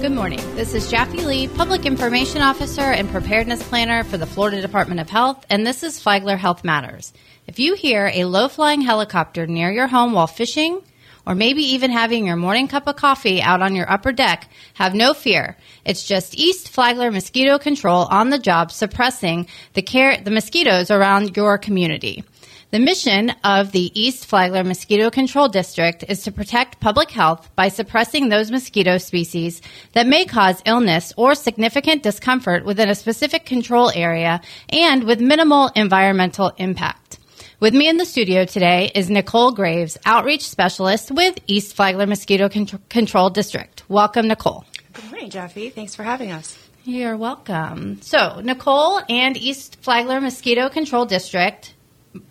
Good morning. This is Jaffe Lee, Public Information Officer and Preparedness Planner for the Florida Department of Health, and this is Flagler Health Matters. If you hear a low flying helicopter near your home while fishing, or maybe even having your morning cup of coffee out on your upper deck, have no fear. It's just East Flagler Mosquito Control on the job suppressing the the mosquitoes around your community. The mission of the East Flagler Mosquito Control District is to protect public health by suppressing those mosquito species that may cause illness or significant discomfort within a specific control area and with minimal environmental impact. With me in the studio today is Nicole Graves, Outreach Specialist with East Flagler Mosquito Con- Control District. Welcome, Nicole. Good morning, Jaffe. Thanks for having us. You're welcome. So, Nicole and East Flagler Mosquito Control District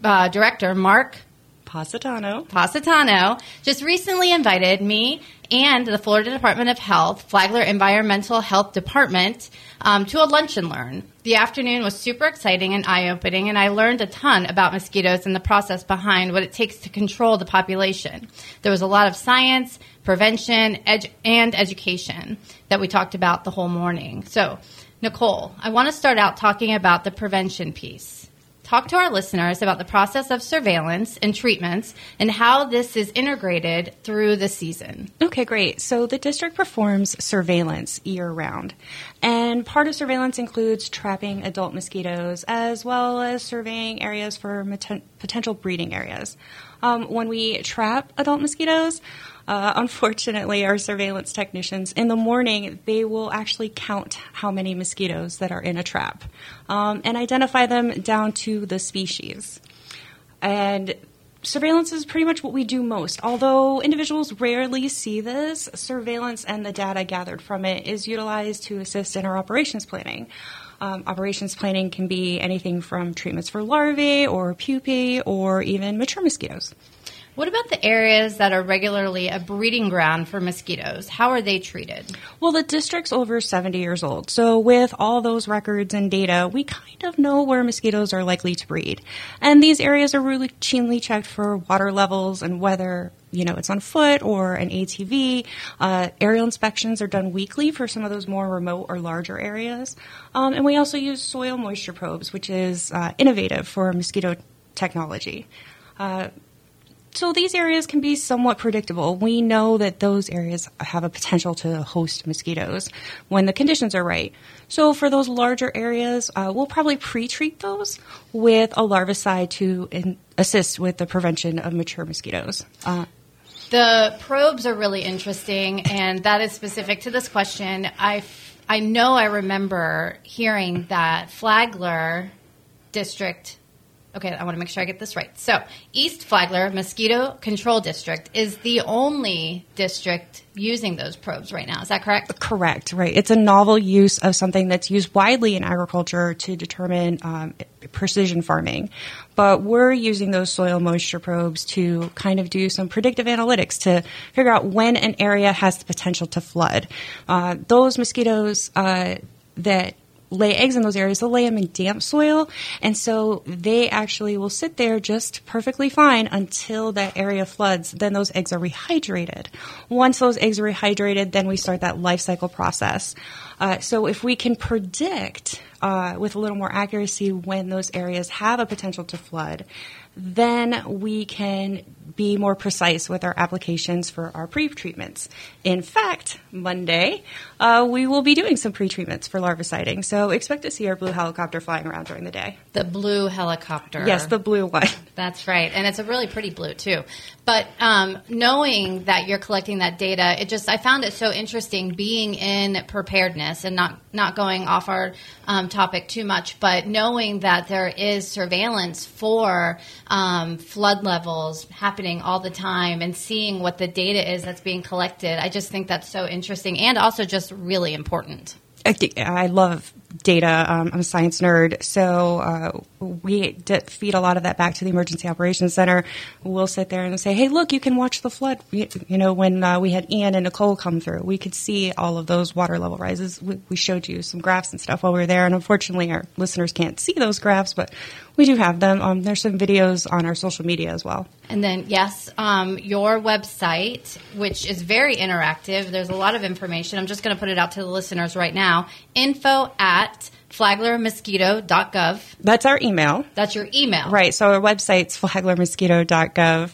uh, Director Mark Positano. Positano just recently invited me and the Florida Department of Health, Flagler Environmental Health Department, um, to a lunch and learn. The afternoon was super exciting and eye opening, and I learned a ton about mosquitoes and the process behind what it takes to control the population. There was a lot of science, prevention, edu- and education that we talked about the whole morning. So, Nicole, I want to start out talking about the prevention piece talk to our listeners about the process of surveillance and treatments and how this is integrated through the season. Okay, great. So the district performs surveillance year round. And part of surveillance includes trapping adult mosquitoes as well as surveying areas for potential breeding areas. Um, when we trap adult mosquitoes, uh, unfortunately, our surveillance technicians in the morning they will actually count how many mosquitoes that are in a trap um, and identify them down to the species. And surveillance is pretty much what we do most. Although individuals rarely see this, surveillance and the data gathered from it is utilized to assist in our operations planning. Um, operations planning can be anything from treatments for larvae or pupae or even mature mosquitoes. What about the areas that are regularly a breeding ground for mosquitoes? How are they treated? Well, the district's over 70 years old. So, with all those records and data, we kind of know where mosquitoes are likely to breed. And these areas are routinely checked for water levels and whether you know, it's on foot or an ATV. Uh, aerial inspections are done weekly for some of those more remote or larger areas. Um, and we also use soil moisture probes, which is uh, innovative for mosquito technology. Uh, so these areas can be somewhat predictable. We know that those areas have a potential to host mosquitoes when the conditions are right. So for those larger areas, uh, we'll probably pre-treat those with a larvicide to in- assist with the prevention of mature mosquitoes. Uh, the probes are really interesting, and that is specific to this question. I, I know I remember hearing that Flagler District okay, I want to make sure I get this right. So, East Flagler Mosquito Control District is the only district using those probes right now. Is that correct? Correct, right. It's a novel use of something that's used widely in agriculture to determine um, precision farming. But we're using those soil moisture probes to kind of do some predictive analytics to figure out when an area has the potential to flood. Uh, those mosquitoes uh, that lay eggs in those areas, they'll lay them in damp soil. And so they actually will sit there just perfectly fine until that area floods. Then those eggs are rehydrated. Once those eggs are rehydrated, then we start that life cycle process. Uh, so if we can predict uh, with a little more accuracy when those areas have a potential to flood, then we can be more precise with our applications for our pre-treatments. In fact, Monday, uh, we will be doing some pre-treatments for larviciding. So expect to see our blue helicopter flying around during the day. The blue helicopter. Yes, the blue one. That's right. And it's a really pretty blue, too. But um, knowing that you're collecting that data, it just, I found it so interesting being in preparedness and not, not going off our um, topic too much, but knowing that there is surveillance for um, flood levels happening all the time and seeing what the data is that's being collected. I just think that's so interesting and also just really important. I love data. Um, I'm a science nerd, so uh, we feed a lot of that back to the Emergency Operations Center. We'll sit there and say, "Hey, look, you can watch the flood." You, you know, when uh, we had Ian and Nicole come through, we could see all of those water level rises. We, we, showed you some graphs and stuff while we were there, and unfortunately, our listeners can't see those graphs, but We do have them. Um, there's some videos on our social media as well. And then, yes, um, your website, which is very interactive. There's a lot of information. I'm just going to put it out to the listeners right now. Info at flaglermosquito.gov. That's our email. That's your email. Right. So our website's flaglermosquito.gov.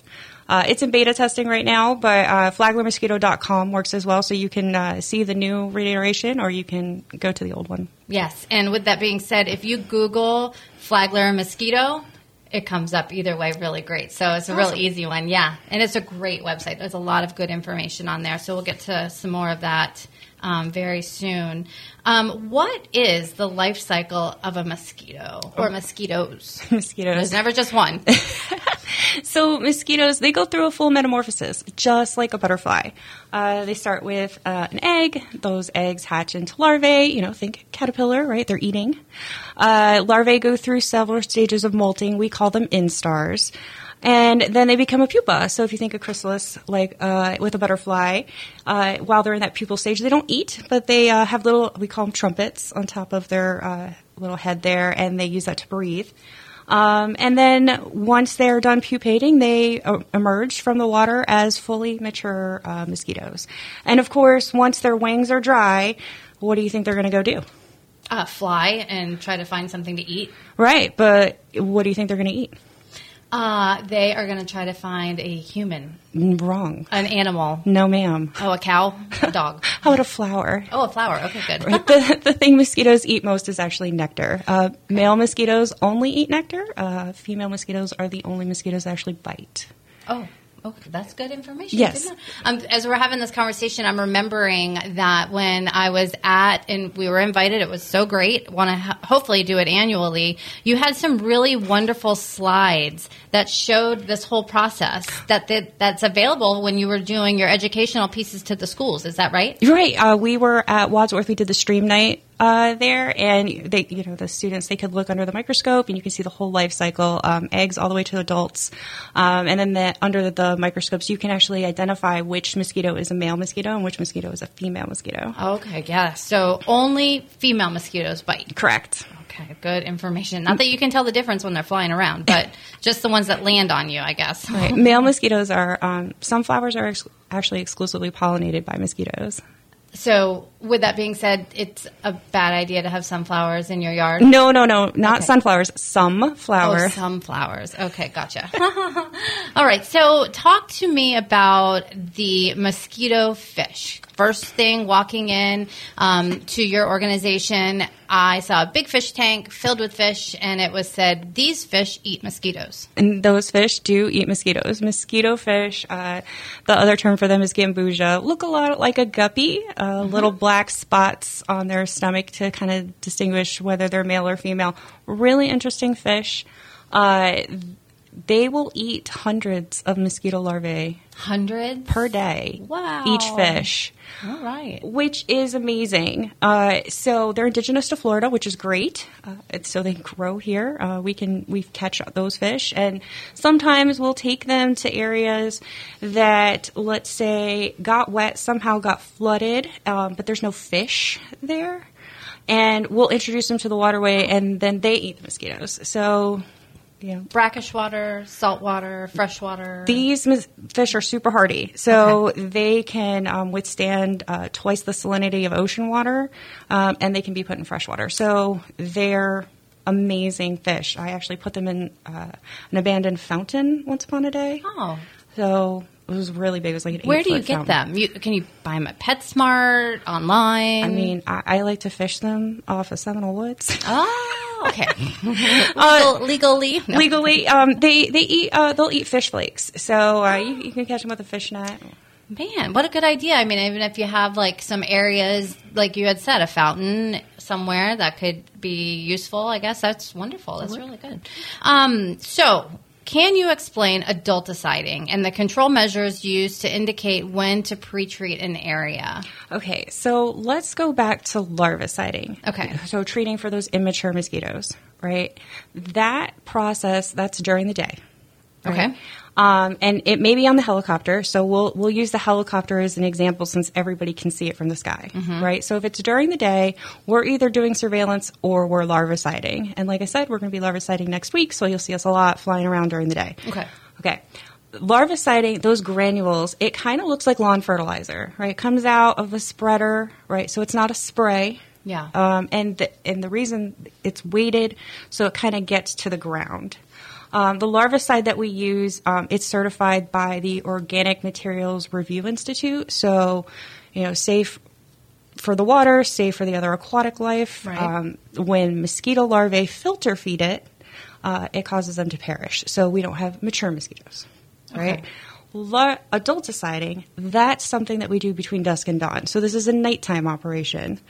Uh, it's in beta testing right now, but uh, flaglermosquito.com works as well. So you can uh, see the new reiteration or you can go to the old one. Yes. And with that being said, if you Google Flagler mosquito, it comes up either way really great. So it's a Awesome. real easy one. Yeah. And it's a great website. There's a lot of good information on there. So we'll get to some more of that um, very soon. Um, what is the life cycle of a mosquito or mosquitoes? Mosquitoes. There's never just one. So mosquitoes, they go through a full metamorphosis, just like a butterfly. Uh, they start with uh, an egg. Those eggs hatch into larvae. You know, think caterpillar, right? They're eating. Uh, larvae go through several stages of molting. We call them instars. And then they become a pupa. So if you think of chrysalis, like uh, with a butterfly, uh, while they're in that pupal stage, they don't eat, but they uh, have little, we call them trumpets on top of their uh, little head there, and they use that to breathe. Um, and then once they're done pupating, they uh, emerge from the water as fully mature uh, mosquitoes. And of course, once their wings are dry, what do you think they're going to go do? uh, fly and try to find something to eat. Right, but what do you think they're going to eat? Uh, they are going to try to find a human, Wrong. an animal. No, ma'am. Oh, a cow, a dog. How about a flower? Oh, a flower. Okay, good. Right, the, the thing mosquitoes eat most is actually nectar. Uh, male mosquitoes only eat nectar. Uh, female mosquitoes are the only mosquitoes that actually bite. Oh, okay, that's good information. Yes. Good to know. Um, as we're having this conversation, I'm remembering that when I was at and we were invited, it was so great. Want to ho- hopefully do it annually. You had some really wonderful slides that showed this whole process that that- that's available when you were doing your educational pieces to the schools. Is that right? Right. Uh, we were at Wadsworth. We did the stream night uh, there, and they, you know, the students they could look under the microscope, and you can see the whole life cycle, um, eggs all the way to adults, um, and then the, under the microscopes, you can actually identify which mosquito is a male mosquito and which mosquito is a female mosquito. Okay, yeah. So only female mosquitoes bite. Correct. Okay, good information. Not that you can tell the difference when they're flying around, but just the ones that land on you, I guess. Right. Male mosquitoes are um, some flowers are ex- actually exclusively pollinated by mosquitoes. So, with that being said, it's a bad idea to have sunflowers in your yard. No, no, no, not Okay. sunflowers. Some flower. Oh, some flowers. Okay, gotcha. All right, so talk to me about the mosquito fish. First thing, walking in um, to your organization, I saw a big fish tank filled with fish, and it was said, These fish eat mosquitoes. And those fish do eat mosquitoes. Mosquito fish, uh, the other term for them is gambusia, look a lot like a guppy, uh, little black spots on their stomach to kind of distinguish whether they're male or female. Really interesting fish. Uh, they will eat hundreds of mosquito larvae Hundreds? per day. Wow. Each fish All right. which is amazing. Uh, so they're indigenous to Florida, which is great. Uh, so they grow here. Uh, we can we catch those fish, and sometimes we'll take them to areas that, let's say, got wet, somehow got flooded, um, but there's no fish there, and we'll introduce them to the waterway, and then they eat the mosquitoes. So. Yeah. Brackish water, salt water, fresh water. These fish are super hardy, so they can um, withstand uh, twice the salinity of ocean water, um, and they can be put in fresh water. So they're amazing fish. I actually put them in uh, an abandoned fountain once upon a day. oh. So it was really big. It was like an Where do you get fountain. them? You, can you buy them at PetSmart, online? I mean, I, I like to fish them off of Seminole Woods. oh, okay. Legal, legally. No. Legally, um, they they eat uh, they'll eat fish flakes, so uh, you, you can catch them with a fish net. Man, what a good idea. I mean, even if you have like some areas, like you had said, a fountain somewhere that could be useful, I guess that's wonderful. That's really good. Um, so, can you explain adulticiding and the control measures used to indicate when to pre-treat an area? Okay, so let's go back to larviciding. Okay. So treating for those immature mosquitoes, right? That process, that's during the day. Okay. Um, and it may be on the helicopter, so we'll we'll use the helicopter as an example since everybody can see it from the sky, right? So if it's during the day, we're either doing surveillance or we're larviciding. And like I said, we're going to be larviciding next week, so you'll see us a lot flying around during the day. Okay. Okay. Larviciding, those granules, it kind of looks like lawn fertilizer, right? It comes out of a spreader, right? So it's not a spray. Yeah. Um, and the, and the reason it's weighted so it kind of gets to the ground. Um, the larvicide that we use, um, it's certified by the Organic Materials Review Institute. So, you know, safe for the water, safe for the other aquatic life. Right. Um, when mosquito larvae filter feed it, uh, it causes them to perish. So we don't have mature mosquitoes, right? Okay. Lar- adulticiding, that's something that we do between dusk and dawn. So this is a nighttime operation.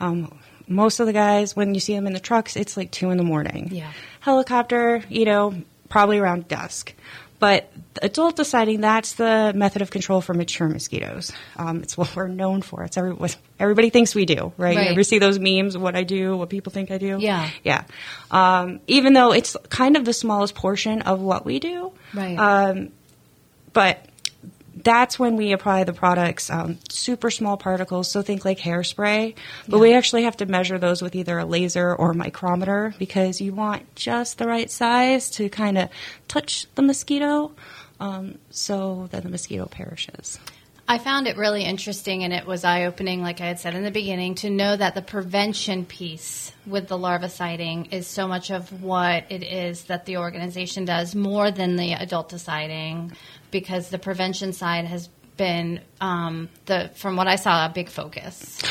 Um, most of the guys, when you see them in the trucks, it's like two in the morning. Yeah. Helicopter, you know, probably around dusk. But adulticiding that's the method of control for mature mosquitoes. Um, it's what we're known for. It's every, what everybody thinks we do, right? Right. You ever see those memes, what I do, what people think I do? Yeah. Yeah. Um, even though it's kind of the smallest portion of what we do. Right. Um, but that's when we apply the products, um, super small particles. So think like hairspray, but we actually have to measure those with either a laser or a micrometer because you want just the right size to kind of touch the mosquito, um, so that the mosquito perishes. I found it really interesting and it was eye opening, like I had said in the beginning, to know that the prevention piece with the larviciding is so much of what it is that the organization does more than the adult adulticiding because the prevention side has been um, the from what I saw a big focus.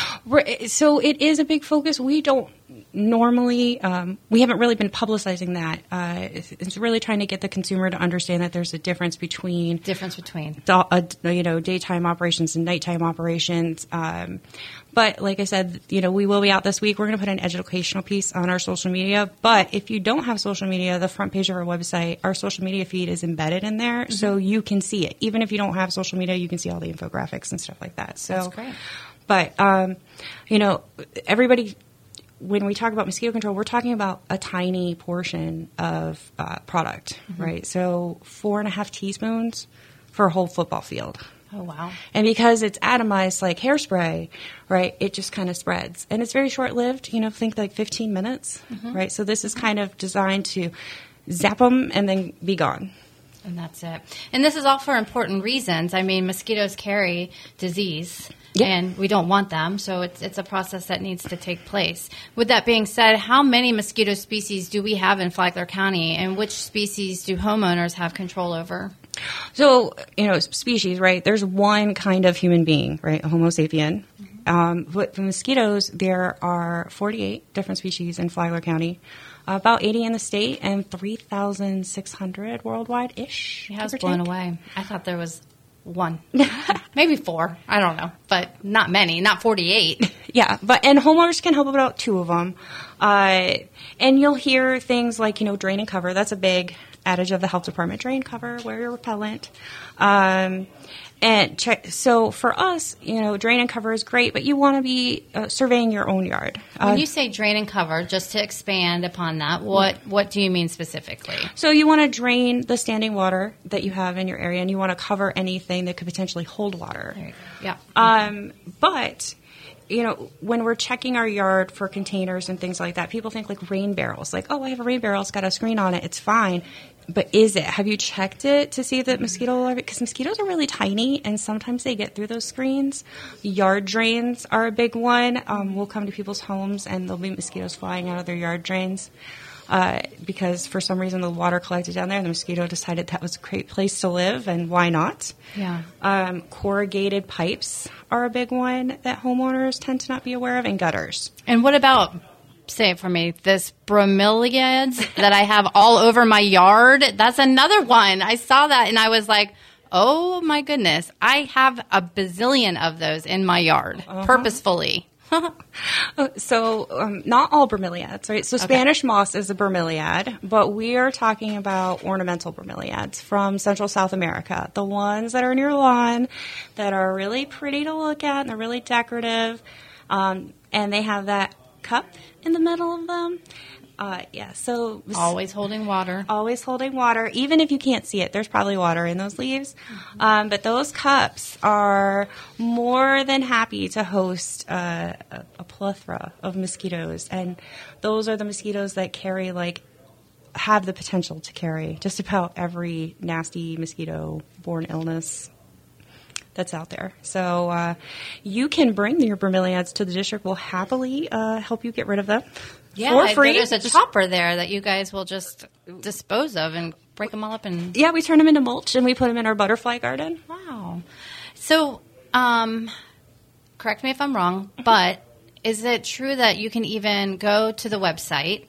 So it is a big focus. We don't normally, um, we haven't really been publicizing that. Uh, it's, it's really trying to get the consumer to understand that there's a difference between Difference between uh, you know daytime operations and nighttime operations. Um, but like I said, you know we will be out this week. We're going to put an educational piece on our social media. But if you don't have social media, the front page of our website, our social media feed is embedded in there, so you can see it. Even if you don't have social media, you can see all the infographics and stuff like that. So That's great. But um, you know, everybody when we talk about mosquito control, we're talking about a tiny portion of uh, product, right? So four and a half teaspoons for a whole football field. Oh wow And because it's atomized like hairspray, right, it just kind of spreads. And it's very short lived, you know, think like 15 minutes, mm-hmm. right? So this is kind of designed to zap them and then be gone. And that's it. And this is all for important reasons. I mean, mosquitoes carry disease. Yeah. And we don't want them, so it's it's a process that needs to take place. With that being said, how many mosquito species do we have in Flagler County, and which species do homeowners have control over? So, you know, species, right? There's one kind of human being, right? A Homo sapien. Um, but for mosquitoes, there are 48 different species in Flagler County, about 80 in the state, and 3,600 worldwide ish. I was blown away. I thought there was one, maybe four. I don't know, but not many, not forty-eight. Yeah, but and homeowners can help about two of them. Uh, and you'll hear things like you know drain and cover. That's a big adage of the health department: drain, cover, wear your repellent. Um, and check. So for us, you know, drain and cover is great, but you want to be uh, surveying your own yard. Uh, When you say drain and cover, just to expand upon that, what what do you mean specifically? so you want to drain the standing water that you have in your area, and you want to cover anything that could potentially hold water. There you go. Yeah. Um, but you know, when we're checking our yard for containers and things like that, people think like rain barrels. Like, oh, I have a rain barrel; it's got a screen on it; it's fine. But is it? Have you checked it to see that mosquito larvae? Because mosquitoes are really tiny, and sometimes they get through those screens. Yard drains are a big one. Um, we'll come to people's homes, and there'll be mosquitoes flying out of their yard drains. Uh, because for some reason the water collected down there, and the mosquito decided that was a great place to live, and why not? Yeah. Um, corrugated pipes are a big one that homeowners tend to not be aware of, and gutters. And what about, say it for me, this bromeliads that I have all over my yard? That's another one. I saw that and I was like, oh my goodness, I have a bazillion of those in my yard purposefully. Uh, So, um, not all bromeliads, right? So, Spanish moss is a bromeliad, but we are talking about ornamental bromeliads from Central South America. The ones that are in your lawn that are really pretty to look at and they're really decorative. Um, and they have that cup in the middle of them. Uh, yeah, so Always holding water. always holding water, even if you can't see it. There's probably water in those leaves. Um, but those cups are more than happy to host uh, a, a plethora of mosquitoes. And those are the mosquitoes that carry, like, have the potential to carry just about every nasty mosquito borne illness that's out there. So uh, you can bring your bromeliads to the district. We'll happily uh, help you get rid of them Yeah, for free. there's a chopper there that you guys will just dispose of and break them all up and Yeah, we turn them into mulch and we put them in our butterfly garden. Wow. So, um, correct me if I'm wrong, but is it true that you can even go to the website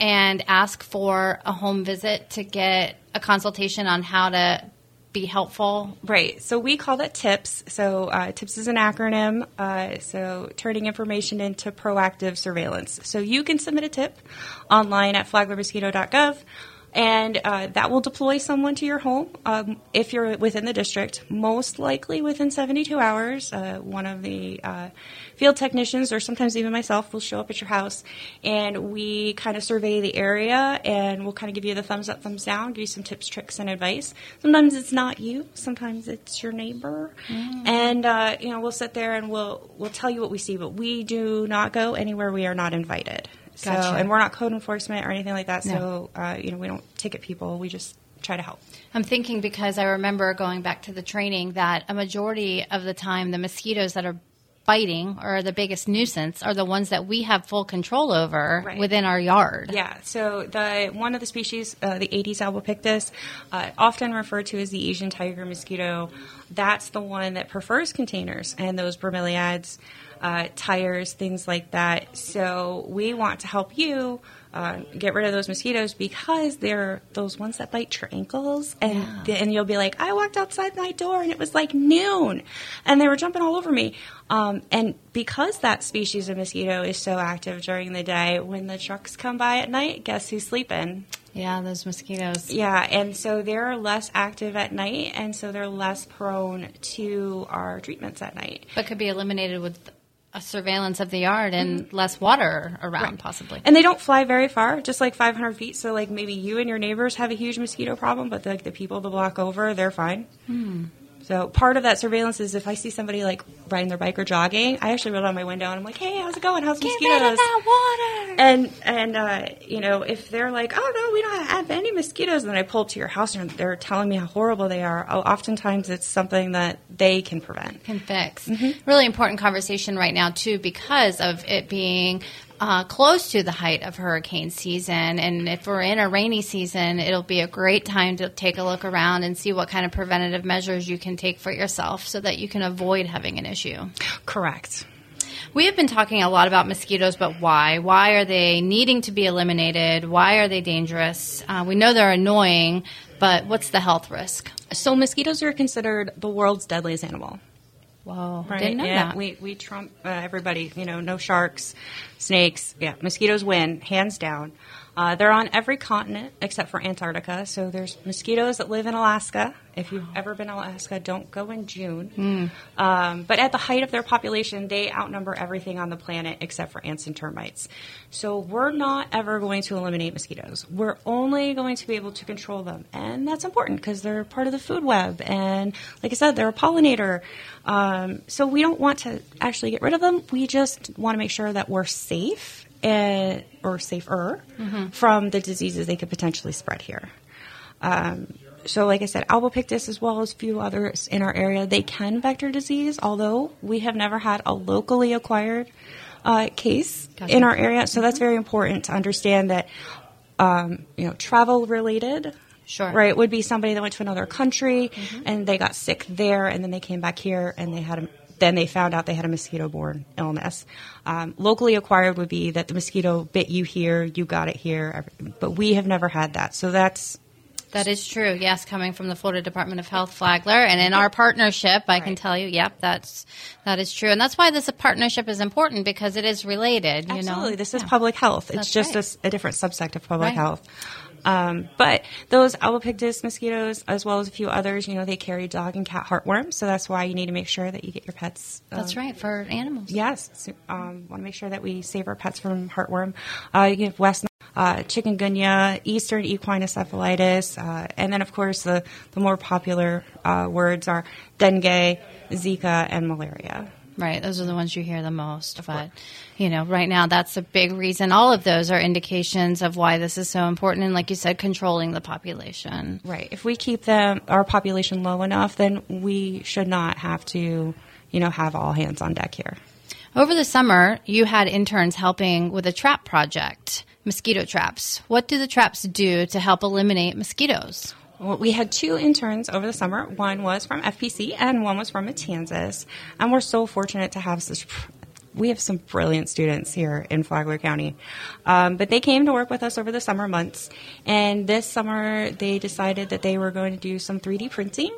and ask for a home visit to get a consultation on how to be helpful? Right. So we call that TIPS. So uh, TIPS is an acronym. Uh, so turning information into proactive surveillance. So you can submit a tip online at flaglermosquito.gov. And uh, that will deploy someone to your home um, if you're within the district. Most likely within 72 hours, uh, one of the uh, field technicians, or sometimes even myself, will show up at your house, and we kind of survey the area, and we'll kind of give you the thumbs up, thumbs down, give you some tips, tricks, and advice. Sometimes it's not you, sometimes it's your neighbor, and uh, you know we'll sit there and we'll we'll tell you what we see, but we do not go anywhere we are not invited. So, Gotcha. and we're not code enforcement or anything like that. So, uh, you know, we don't ticket people. We just try to help. I'm thinking because I remember going back to the training that a majority of the time the mosquitoes that are biting or the biggest nuisance are the ones that we have full control over Right. within our yard. Yeah. So the one of the species, uh, the Aedes albopictus, uh, often referred to as the Asian tiger mosquito, that's the one that prefers containers and those bromeliads, uh, tires, things like that. So we want to help you. Uh, get rid of those mosquitoes because they're those ones that bite your ankles, and and you'll be like, I walked outside my door and it was like noon, and they were jumping all over me. Um, and because that species of mosquito is so active during the day, when the trucks come by at night, guess who's sleeping? Yeah, those mosquitoes. Yeah, and so they're less active at night, and so they're less prone to our treatments at night. But could be eliminated with a surveillance of the yard and mm-hmm. less water around, possibly. And they don't fly very far, just like 500 feet. So, like maybe you and your neighbors have a huge mosquito problem, but like the people the block over, they're fine. Hmm. So part of that surveillance is if I see somebody like riding their bike or jogging, I actually roll down my window and I'm like, "Hey, how's it going? How's Get rid mosquitoes?" of that water. And and uh, you know if they're like, oh no, we don't have any mosquitoes, and then I pull up to your house and they're telling me how horrible they are. Oh, oftentimes it's something that they can prevent. can fix. Really important conversation right now too, because of it being uh, close to the height of hurricane season. And if we're in a rainy season, it'll be a great time to take a look around and see what kind of preventative measures you can take for yourself, so that you can avoid having an issue. Correct. We have been talking a lot about mosquitoes, but why? Why are they needing to be eliminated? Why are they dangerous? Uh, we know they're annoying, but what's the health risk? So mosquitoes are considered the world's deadliest animal. Whoa, Right. didn't know yeah, that. we we trump uh, everybody. You know, no sharks, snakes. Yeah, mosquitoes win hands down. Uh, they're on every continent except for Antarctica. So there's mosquitoes that live in Alaska. If you've ever been to Alaska, don't go in June. Um, but at the height of their population, they outnumber everything on the planet except for ants and termites. So we're not ever going to eliminate mosquitoes. We're only going to be able to control them, and that's important because they're part of the food web. And like I said, they're a pollinator. Um, so we don't want to actually get rid of them. We just want to make sure that we're safe and, or safer from the diseases they could potentially spread here. Um, so, like I said, albopictus as well as a few others in our area, they can vector disease, although we have never had a locally acquired uh, case Gotcha. in our area. So that's very important to understand that, um, you know, travel related. Sure. Right, would be somebody that went to another country and they got sick there, and then they came back here and they had a then they found out they had a mosquito-borne illness. Um, locally acquired would be that the mosquito bit you here, you got it here, but we have never had that. So that's That is true. Yes, coming from the Florida Department of Health, Flagler, and in our partnership, I can tell you, yep, that's that is true, and that's why this partnership is important because it is related. You Absolutely. know, This is Yeah. public health. It's That's just right. a a, different subsect of public Right. health. Um, but those albopictus mosquitoes, as well as a few others, you know, they carry dog and cat heartworm. So that's why you need to make sure that you get your pets. That's um, right for animals. Yes. So, um, want to make sure that we save our pets from heartworm. Uh, you have West uh, chikungunya, eastern equine encephalitis, uh, and then, of course, the, the more popular uh, words are dengue, Zika, and malaria. Right, those are the ones you hear the most. But, you know, right now that's a big reason. All of those are indications of why this is so important. And like you said, controlling the population. Right. If we keep them, our population low enough, then we should not have to, you know, have all hands on deck here. Over the summer, you had interns helping with a trap project, mosquito traps. What do the traps do to help eliminate mosquitoes? Well, we had two interns over the summer. One was from FPC and one was from Matanzas. And we're so fortunate to have such. We have some brilliant students here in Flagler County. Um, but they came to work with us over the summer months. And this summer, they decided that they were going to do some 3D printing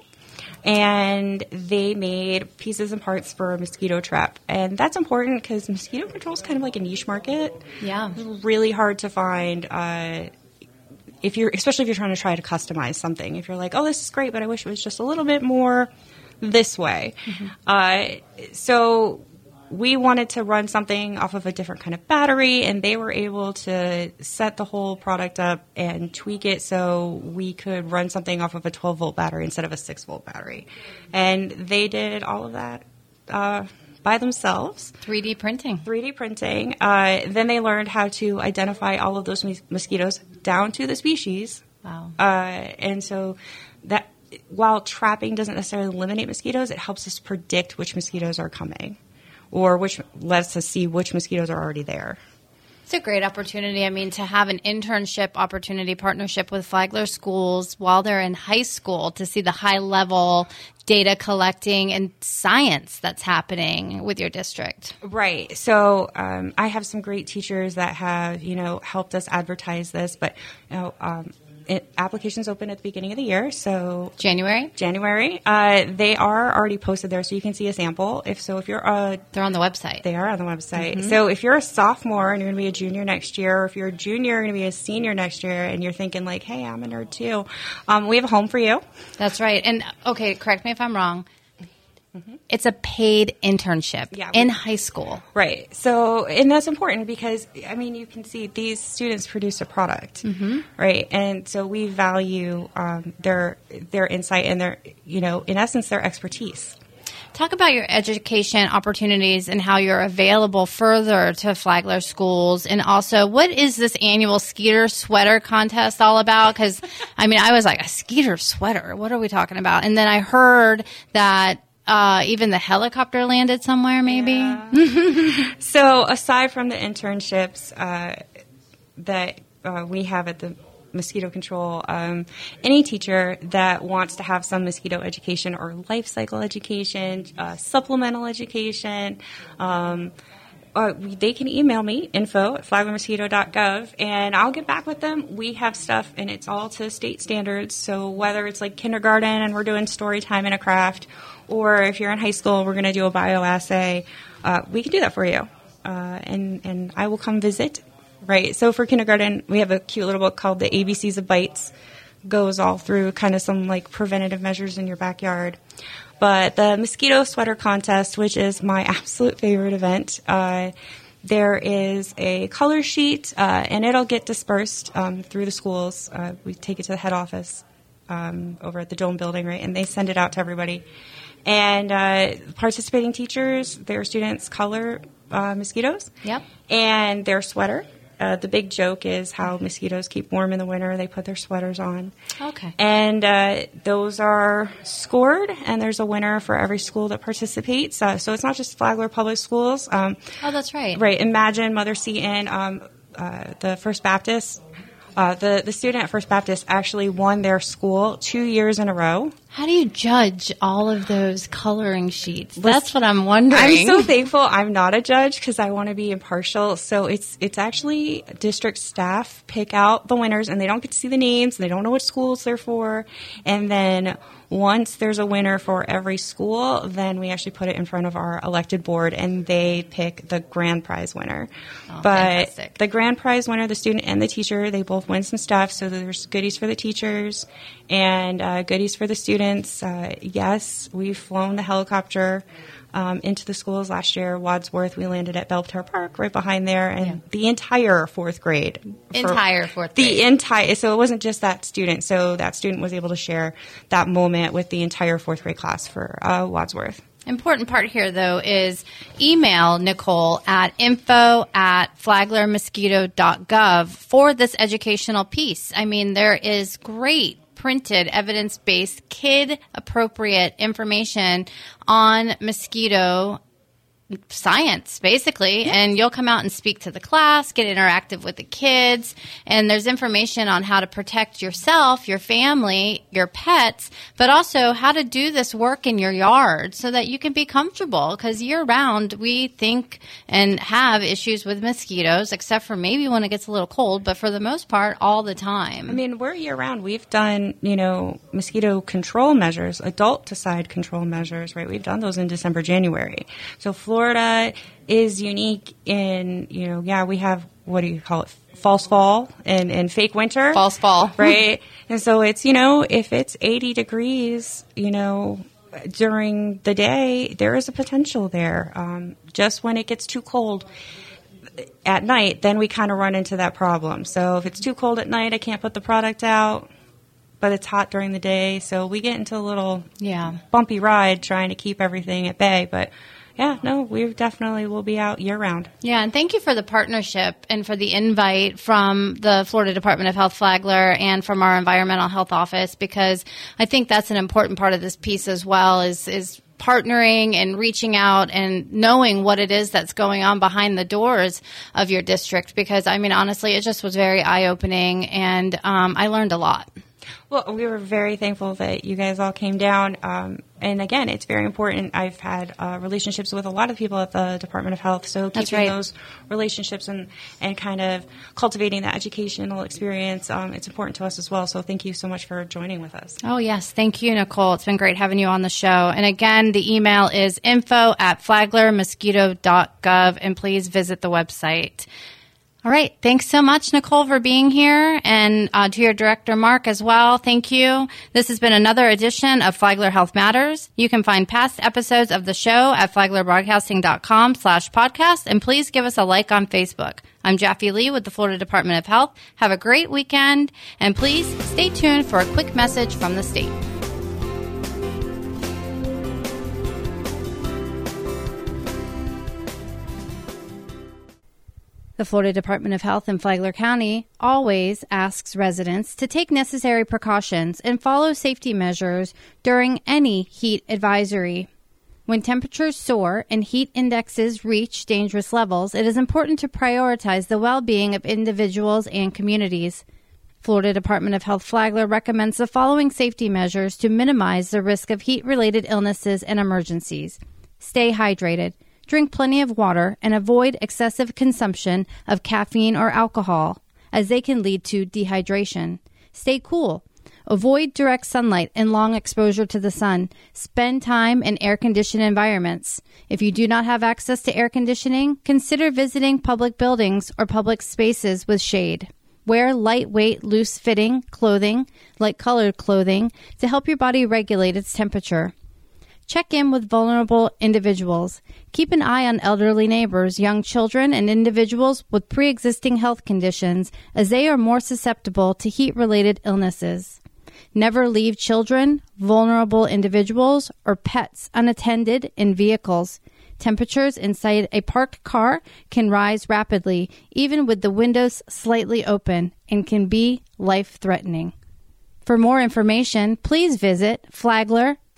and they made pieces and parts for a mosquito trap. And that's important because mosquito control is kind of like a niche market. Yeah. It's really hard to find. Uh, if you're, especially if you're trying to try to customize something, if you're like, oh, this is great, but I wish it was just a little bit more this way. Mm-hmm. Uh, so we wanted to run something off of a different kind of battery, and they were able to set the whole product up and tweak it so we could run something off of a 12 volt battery instead of a 6 volt battery. And they did all of that. Uh, by themselves. 3D printing. 3D printing. Uh, then they learned how to identify all of those mosquitoes down to the species. Wow. Uh, and so that while trapping doesn't necessarily eliminate mosquitoes, it helps us predict which mosquitoes are coming, or which lets us see which mosquitoes are already there. It's a great opportunity. I mean, to have an internship opportunity partnership with Flagler schools while they're in high school to see the high level data collecting and science that's happening with your district. Right. So um, I have some great teachers that have, you know, helped us advertise this, but, you know, um, applications open at the beginning of the year, so January. January. Uh, they are already posted there, so you can see a sample. If so, if you're a they're on the website. They are on the website. Mm-hmm. So if you're a sophomore and you're going to be a junior next year, or if you're a junior and going to be a senior next year, and you're thinking like, "Hey, I'm a nerd too," um, we have a home for you. That's right. And okay, correct me if I'm wrong. Mm-hmm. It's a paid internship yeah, in high school. Right. So, and that's important because, I mean, you can see these students produce a product, mm-hmm. right? And so we value um, their their insight and their, you know, in essence, their expertise. Talk about your education opportunities and how you're available further to Flagler schools. And also, what is this annual Skeeter sweater contest all about? Because, I mean, I was like, a Skeeter sweater? What are we talking about? And then I heard that uh, even the helicopter landed somewhere, maybe. Yeah. so, aside from the internships uh, that uh, we have at the mosquito control, um, any teacher that wants to have some mosquito education or life cycle education, uh, supplemental education, um, uh, they can email me info at flaglermosquito.gov and I'll get back with them. We have stuff and it's all to state standards. So whether it's like kindergarten and we're doing story time in a craft or if you're in high school, we're going to do a bioassay. Uh, we can do that for you, uh, and and I will come visit. Right. So for kindergarten, we have a cute little book called "The ABCs of Bites." Goes all through kind of some like preventative measures in your backyard. But the mosquito sweater contest, which is my absolute favorite event, uh, there is a color sheet, uh, and it'll get dispersed um, through the schools. Uh, we take it to the head office um, over at the Dome building, right, and they send it out to everybody. And uh, participating teachers, their students color uh, mosquitoes. Yep. And their sweater. Uh, the big joke is how mosquitoes keep warm in the winter. They put their sweaters on. Okay. And uh, those are scored, and there's a winner for every school that participates. Uh, so it's not just Flagler Public Schools. Um, oh, that's right. Right. Imagine Mother Seton, um, uh, the First Baptist uh, the the student at First Baptist actually won their school two years in a row. How do you judge all of those coloring sheets? That's what I'm wondering. I'm so thankful I'm not a judge because I want to be impartial. So it's it's actually district staff pick out the winners, and they don't get to see the names, and they don't know what schools they're for, and then once there's a winner for every school, then we actually put it in front of our elected board and they pick the grand prize winner. Oh, but fantastic. the grand prize winner, the student and the teacher, they both win some stuff. So there's goodies for the teachers and uh, goodies for the students. Uh, yes, we've flown the helicopter um, into the schools last year. Wadsworth, we landed at Belvedere Park, right behind there, and yeah. the entire fourth grade, entire fourth, grade. the entire. So it wasn't just that student. So that student was able to share that moment with the entire fourth grade class for uh, Wadsworth. Important part here, though, is email Nicole at info at flaglermosquito.gov for this educational piece. I mean, there is great printed evidence based kid appropriate information on mosquito science basically. And you'll come out and speak to the class get interactive with the kids. And there's information on how to protect yourself your family your pets but also how to do this work in your yard so that you can be comfortable. Because year round we think and have issues with mosquitoes except for maybe when it gets a little cold but for the most part all the time. I mean we're year round. We've done you know mosquito control measures adulticide control measures right? We've done those in december january. So florida Florida is unique in, you know, yeah, we have, what do you call it? False fall and, and fake winter. False fall. Right. and so it's, you know, if it's 80 degrees, you know, during the day, there is a potential there. Um, just when it gets too cold at night, then we kind of run into that problem. So if it's too cold at night, I can't put the product out, but it's hot during the day. So we get into a little yeah bumpy ride trying to keep everything at bay. But yeah, no, we definitely will be out year round. Yeah, and thank you for the partnership and for the invite from the Florida Department of Health Flagler and from our environmental health office because I think that's an important part of this piece as well is is partnering and reaching out and knowing what it is that's going on behind the doors of your district because I mean honestly it just was very eye opening and um, I learned a lot. Well, we were very thankful that you guys all came down. Um, and again, it's very important. I've had uh, relationships with a lot of people at the Department of Health, so keeping right. those relationships and, and kind of cultivating that educational experience, um, it's important to us as well. So thank you so much for joining with us. Oh, yes. Thank you, Nicole. It's been great having you on the show. And again, the email is info at flaglermosquito.gov, and please visit the website. All right. Thanks so much, Nicole, for being here and uh, to your director, Mark, as well. Thank you. This has been another edition of Flagler Health Matters. You can find past episodes of the show at flaglerbroadcasting.com slash podcast. And please give us a like on Facebook. I'm Jaffe Lee with the Florida Department of Health. Have a great weekend and please stay tuned for a quick message from the state. The Florida Department of Health in Flagler County always asks residents to take necessary precautions and follow safety measures during any heat advisory. When temperatures soar and heat indexes reach dangerous levels, it is important to prioritize the well being of individuals and communities. Florida Department of Health Flagler recommends the following safety measures to minimize the risk of heat related illnesses and emergencies. Stay hydrated. Drink plenty of water and avoid excessive consumption of caffeine or alcohol, as they can lead to dehydration. Stay cool. Avoid direct sunlight and long exposure to the sun. Spend time in air conditioned environments. If you do not have access to air conditioning, consider visiting public buildings or public spaces with shade. Wear lightweight, loose fitting clothing, light colored clothing, to help your body regulate its temperature. Check in with vulnerable individuals. Keep an eye on elderly neighbors, young children, and individuals with pre existing health conditions as they are more susceptible to heat related illnesses. Never leave children, vulnerable individuals, or pets unattended in vehicles. Temperatures inside a parked car can rise rapidly, even with the windows slightly open, and can be life threatening. For more information, please visit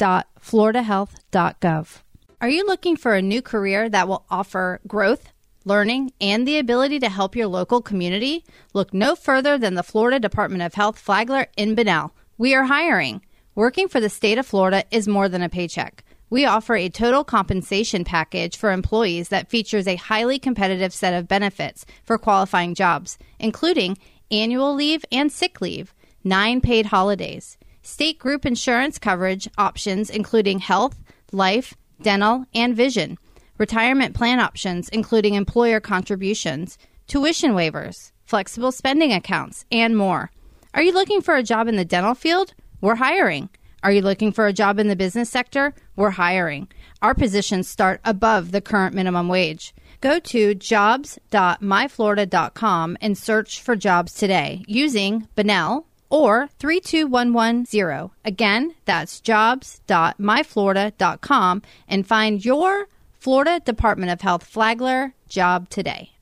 flagler.floridahealth.gov. Are you looking for a new career that will offer growth, learning, and the ability to help your local community? Look no further than the Florida Department of Health Flagler in Bunnell. We are hiring. Working for the state of Florida is more than a paycheck. We offer a total compensation package for employees that features a highly competitive set of benefits for qualifying jobs, including annual leave and sick leave nine paid holidays, state group insurance coverage options including health, life, dental, and vision, retirement plan options including employer contributions, tuition waivers, flexible spending accounts, and more. Are you looking for a job in the dental field? We're hiring. Are you looking for a job in the business sector? We're hiring. Our positions start above the current minimum wage. Go to jobs.myflorida.com and search for jobs today using Bunnell or 32110. Again, that's jobs.myflorida.com and find your Florida Department of Health Flagler job today.